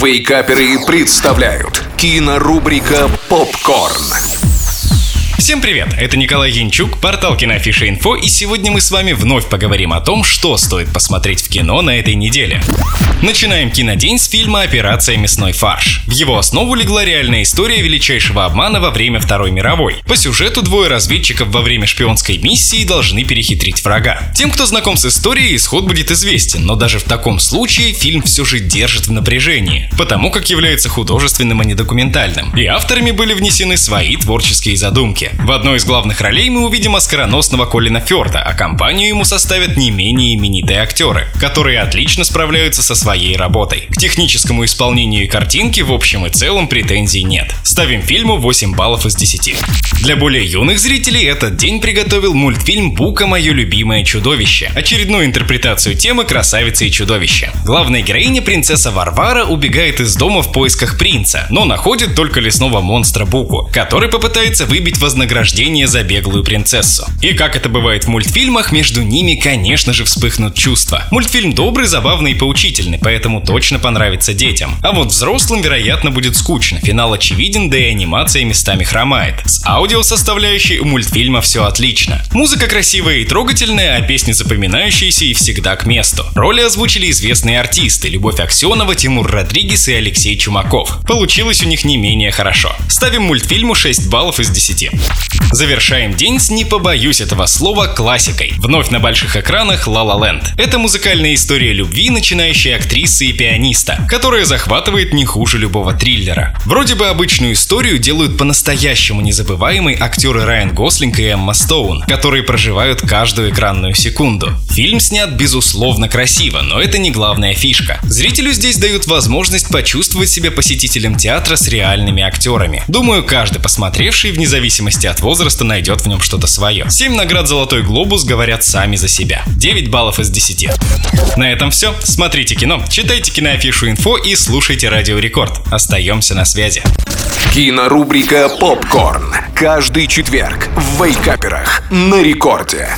Вейкаперы представляют кинорубрика «Попкорн». Всем привет! Это Николай Янчук, портал Кинофиша Инфо, и сегодня мы с вами вновь поговорим о том, что стоит посмотреть в кино на этой неделе. Начинаем кинодень с фильма «Операция мясной фарш». В его основу легла реальная история величайшего обмана во время Второй мировой. По сюжету двое разведчиков во время шпионской миссии должны перехитрить врага. Тем, кто знаком с историей, исход будет известен, но даже в таком случае фильм все же держит в напряжении, потому как является художественным, а не документальным. И авторами были внесены свои творческие задумки. В одной из главных ролей мы увидим оскароносного Колина Фёрда, а компанию ему составят не менее именитые актеры, которые отлично справляются со своей работой. К техническому исполнению и картинке в общем и целом претензий нет. Ставим фильму 8 баллов из 10. Для более юных зрителей этот день приготовил мультфильм «Бука. Мое любимое чудовище», очередную интерпретацию темы «Красавица и чудовище». Главная героиня, принцесса Варвара, убегает из дома в поисках принца, но находит только лесного монстра Буку, который попытается выбить вознаграждение за беглую принцессу. И как это бывает в мультфильмах, между ними, конечно же, вспыхнут чувства. Мультфильм добрый, забавный и поучительный, поэтому точно понравится детям. А вот взрослым, вероятно, будет скучно. Финал очевиден, да и анимация местами хромает. С аудио составляющей у мультфильма все отлично. Музыка красивая и трогательная, а песни запоминающиеся и всегда к месту. Роли озвучили известные артисты Любовь Аксенова, Тимур Родригес и Алексей Чумаков. Получилось у них не менее хорошо. Ставим мультфильму 6 баллов из 10. Завершаем день с «Не побоюсь этого слова» классикой. Вновь на больших экранах «La La Land». Это музыкальная история любви начинающей актрисы и пианиста, которая захватывает не хуже любого триллера. Вроде бы обычную историю делают по-настоящему незабываемые актеры Райан Гослинг и Эмма Стоун, которые проживают каждую экранную секунду. Фильм снят безусловно красиво, но это не главная фишка. Зрителю здесь дают возможность почувствовать себя посетителем театра с реальными актерами. Думаю, каждый посмотревший, вне зависимости от возраста найдет в нем что-то свое. 7 наград «Золотой глобус» говорят сами за себя. 9 баллов из 10. На этом все. Смотрите читайте киноафишу инфо и слушайте Радио Рекорд. Остаемся на связи. Кинорубрика «Попкорн». Каждый четверг в Вейкаперах на рекорде.